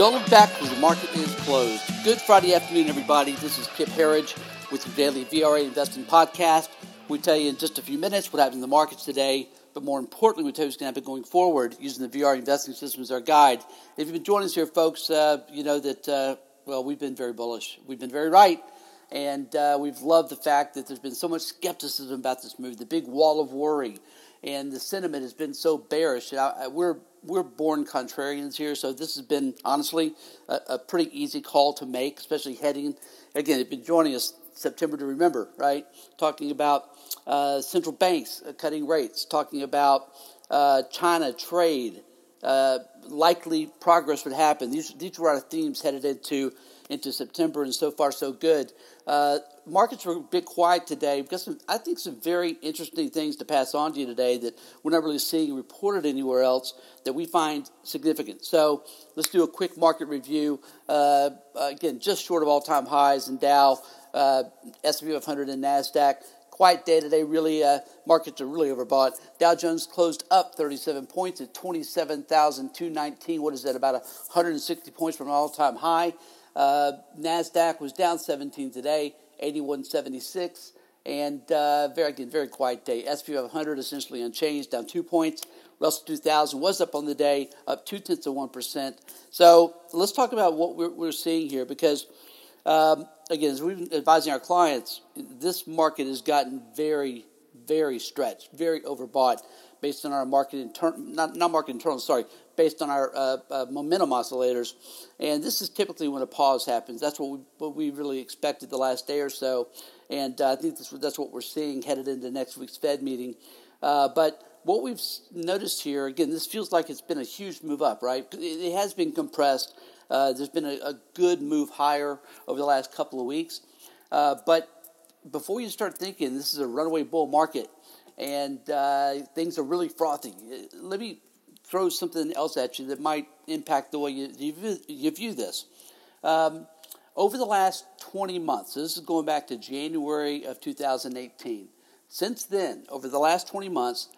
Don't look back because the market is closed. Good Friday afternoon, everybody. This is Kip Herriage with your daily VRA Investing Podcast. We tell you in just a few minutes what happened in the markets today, but more importantly, we tell you what's going to happen going forward using the VR investing system as our guide. If you've been joining us here, folks, uh, you know that, uh, well, we've been very bullish. We've been very right. And uh, we've loved the fact that there's been so much skepticism about this move, the big wall of worry, and the sentiment has been so bearish. I, we're we're born contrarians here, so this has been honestly a, a pretty easy call to make, especially heading. Again, you've been joining us September to remember, right? Talking about uh, central banks uh, cutting rates, talking about uh, China trade, uh, likely progress would happen. These these were our themes headed into into September, and so far so good. Uh, markets were a bit quiet today. We've got some, I think, some very interesting things to pass on to you today that we're not really seeing reported anywhere else that we find significant. So let's do a quick market review. Uh, again, just short of all-time highs in Dow, uh, S&P 500, and Nasdaq. Quiet day today. Really, uh, markets are really overbought. Dow Jones closed up 37 points at 27,219. What is that? About 160 points from an all-time high. Uh, Nasdaq was down 17 today, 81.76, and uh, very again very quiet day. SP 500 essentially unchanged, down two points. Russell 2000 was up on the day, up two tenths of one percent. So let's talk about what we're, we're seeing here, because um, again, as we've been advising our clients, this market has gotten very, very stretched, very overbought based on our market internal, not, not market internal, sorry, based on our uh, uh, momentum oscillators. And this is typically when a pause happens. That's what we, what we really expected the last day or so. And uh, I think this, that's what we're seeing headed into next week's Fed meeting. Uh, but what we've noticed here, again, this feels like it's been a huge move up, right? It has been compressed. Uh, there's been a, a, good move higher over the last couple of weeks. Uh, but before you start thinking this is a runaway bull market, and uh, things are really frothy. Let me throw something else at you that might impact the way you, you, view, you view this. Um, over the last 20 months, this is going back to January of 2018. Since then, over the last 20 months,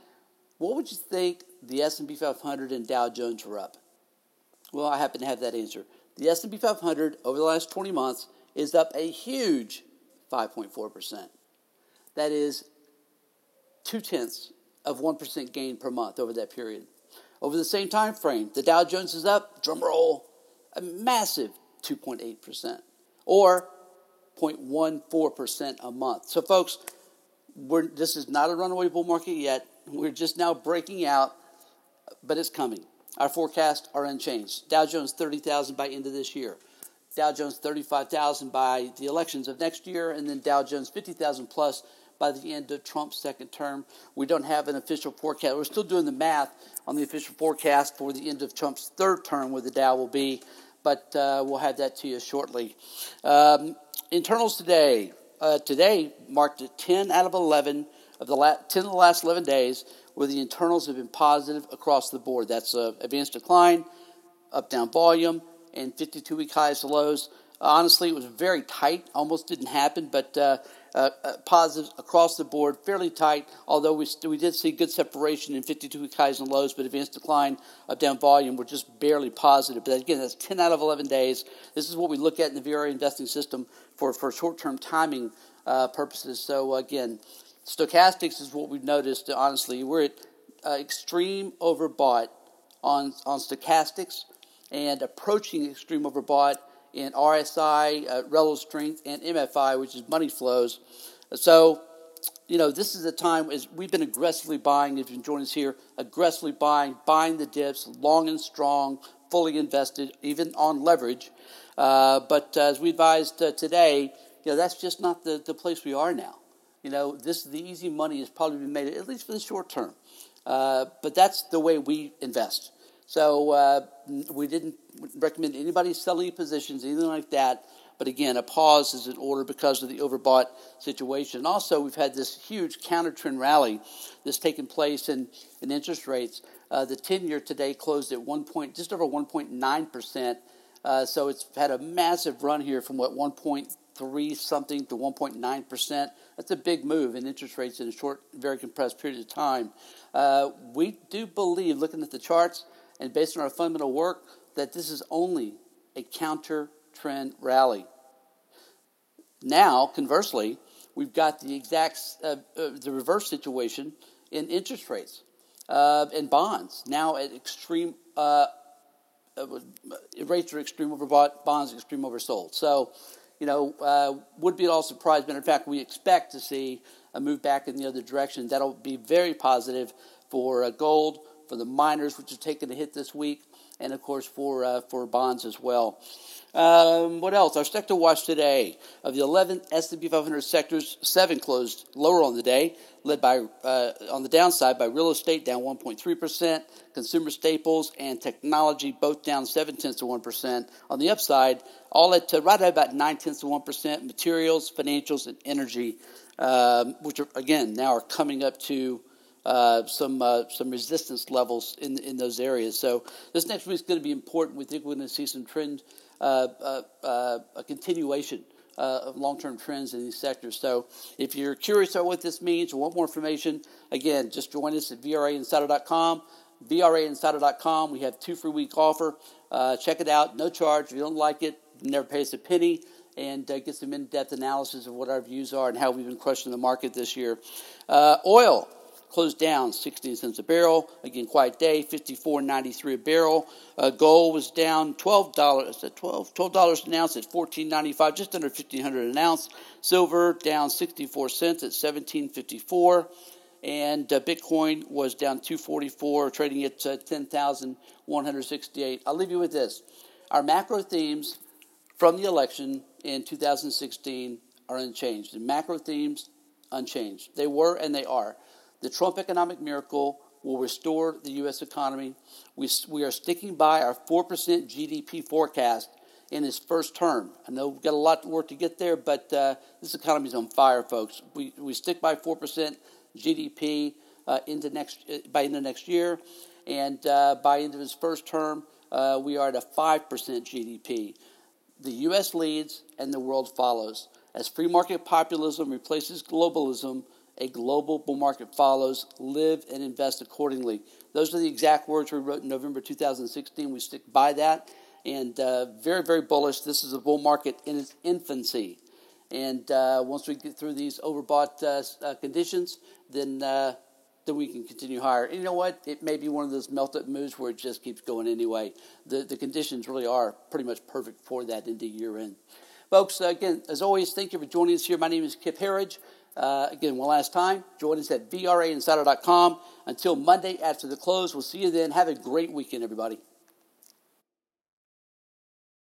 what would you think the S&P 500 and Dow Jones were up? Well, I happen to have that answer. The S&P 500 over the last 20 months is up a huge 5.4%. That is two tenths of 1% gain per month over that period. Over the same time frame, the Dow Jones is up, drum roll, a massive 2.8%, or 0.14% a month. So, folks, this is not a runaway bull market yet. We're just now breaking out, but it's coming. Our forecasts are unchanged. Dow Jones 30,000 by end of this year. Dow Jones 35,000 by the elections of next year, and then Dow Jones 50,000 plus by the end of Trump's second term. We don't have an official forecast. We're still doing the math on the official forecast for the end of Trump's third term, where the Dow will be, but uh, we'll have that to you shortly. Um, internals today. Uh, today marked 10 out of 11 of the last, 10 of the last 11 days where the internals have been positive across the board. That's uh, advanced decline, up down volume, and 52 week highs to lows. honestly, it was very tight, almost didn't happen, but uh, uh, uh, across the board, fairly tight, although we, we did see good separation in 52 week highs and lows, but advanced decline of down volume were just barely positive. But again, that's 10 out of 11 days. This is what we look at in the VRA investing system for, for short term timing uh, purposes. So, again, stochastics is what we've noticed, honestly. We're at uh, extreme overbought on, on stochastics and approaching extreme overbought in RSI, uh, relative strength, and MFI, which is money flows. So, you know, this is a time as we've been aggressively buying. If you join us here, aggressively buying, buying the dips, long and strong, fully invested, even on leverage. Uh, but uh, as we advised uh, today, you know, that's just not the, the place we are now. You know, this the easy money has probably been made at least for the short term. Uh, but that's the way we invest. So uh, we didn't recommend anybody selling positions, anything like that. But again, a pause is in order because of the overbought situation. Also, we've had this huge counter trend rally that's taken place in, in interest rates. Uh, the 10 year today closed at one point, just over 1.9%. Uh, so it's had a massive run here from what 1.3 something to 1.9%. That's a big move in interest rates in a short, very compressed period of time. Uh, we do believe, looking at the charts, and based on our fundamental work, that this is only a counter trend rally. Now, conversely, we've got the exact uh, uh, the reverse situation in interest rates uh, and bonds. Now at extreme uh, uh, rates are extreme overbought, bonds extreme oversold. So, you know, uh, would be at all surprised. But in fact, we expect to see a move back in the other direction. That'll be very positive for gold, for the miners, which are taking a hit this week, and of course for for bonds as well. Um, what else? Our sector watch today of the 11 S&P 500 sectors, seven closed lower on the day, led by uh, on the downside by real estate down 1.3 percent, consumer staples and technology both down seven tenths of one percent. On the upside, all at uh, right at about nine tenths of one percent. Materials, financials, and energy, um, which are again now are coming up to uh, some uh, some resistance levels in in those areas. So this next week is going to be important. We think we're going to see some trend uh, uh, uh, a continuation of long-term trends in these sectors. So if you're curious about what this means or want more information, again, just join us at VRAinsider.com. VRAinsider.com. We have two free week offer. Check it out, no charge. If you don't like it, never pay us a penny, and uh, get some in-depth analysis of what our views are and how we've been crushing the market this year. Uh, oil closed down 16 cents a barrel. Again, quiet day, 54.93 a barrel. Uh, gold was down $12 at 12 $12 an ounce at 14.95, just under 1500 an ounce. Silver down 64 cents at 17.54. And uh, Bitcoin was down 244, trading at uh, 10,168. I'll leave you with this. Our macro themes from the election in 2016 are unchanged. The macro themes, unchanged. They were and they are. The Trump economic miracle will restore the U.S. economy. We, we are sticking by our 4% GDP forecast in his first term. I know we've got a lot of work to get there, but uh, this economy is on fire, folks. We, we stick by 4% GDP uh, into next, uh, by end of next year, and uh, by end of his first term, uh, we are at a 5% GDP. The U.S. leads and the world follows. As free market populism replaces globalism, a global bull market follows. Live and invest accordingly. Those are the exact words we wrote in November 2016. We stick by that. And uh, very, very bullish. This is a bull market in its infancy. And uh, once we get through these overbought uh, uh conditions, then uh, then we can continue higher. And you know what? It may be one of those melt up moves where it just keeps going anyway. The, the conditions really are pretty much perfect for that into year end. Folks, again, as always, thank you for joining us here. My name is Kip Herriage. Uh, again, one last time, join us at VRAinsider.com. Until Monday after the close, we'll see you then. Have a great weekend, everybody.